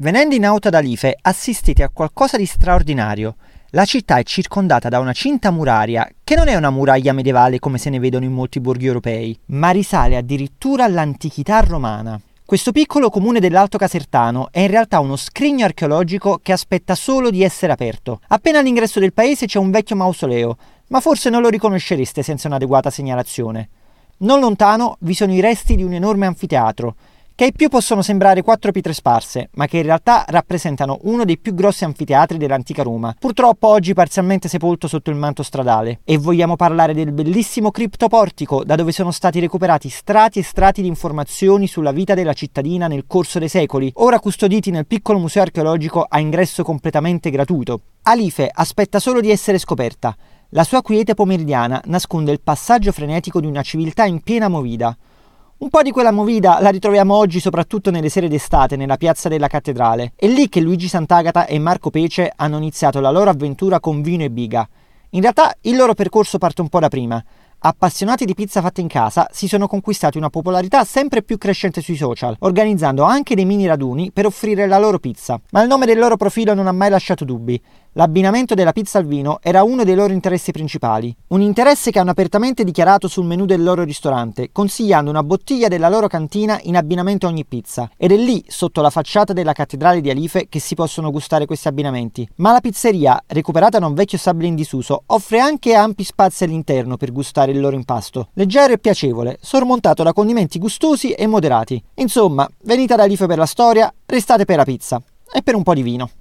Venendo in auto ad Alife assistete a qualcosa di straordinario. La città è circondata da una cinta muraria che non è una muraglia medievale come se ne vedono in molti borghi europei, ma risale addirittura all'antichità romana. Questo piccolo comune dell'Alto Casertano è in realtà uno scrigno archeologico che aspetta solo di essere aperto. Appena all'ingresso del paese c'è un vecchio mausoleo, ma forse non lo riconoscereste senza un'adeguata segnalazione. Non lontano vi sono i resti di un enorme anfiteatro, che ai più possono sembrare quattro pietre sparse, ma che in realtà rappresentano uno dei più grossi anfiteatri dell'antica Roma, purtroppo oggi parzialmente sepolto sotto il manto stradale. E vogliamo parlare del bellissimo criptoportico, da dove sono stati recuperati strati e strati di informazioni sulla vita della cittadina nel corso dei secoli, ora custoditi nel piccolo museo archeologico a ingresso completamente gratuito. Alife aspetta solo di essere scoperta. La sua quiete pomeridiana nasconde il passaggio frenetico di una civiltà in piena movida. Un po' di quella movida la ritroviamo oggi soprattutto nelle sere d'estate nella piazza della cattedrale. È lì che Luigi Sant'Agata e Marco Pece hanno iniziato la loro avventura con vino e biga. In realtà il loro percorso parte un po' da prima appassionati di pizza fatta in casa si sono conquistati una popolarità sempre più crescente sui social, organizzando anche dei mini raduni per offrire la loro pizza. Ma il nome del loro profilo non ha mai lasciato dubbi. L'abbinamento della pizza al vino era uno dei loro interessi principali, un interesse che hanno apertamente dichiarato sul menù del loro ristorante, consigliando una bottiglia della loro cantina in abbinamento a ogni pizza. Ed è lì, sotto la facciata della cattedrale di Alife, che si possono gustare questi abbinamenti. Ma la pizzeria, recuperata da un vecchio stabile in disuso, offre anche ampi spazi all'interno per gustare il loro impasto, leggero e piacevole, sormontato da condimenti gustosi e moderati. Insomma, venite ad Alife per la storia, restate per la pizza e per un po' di vino.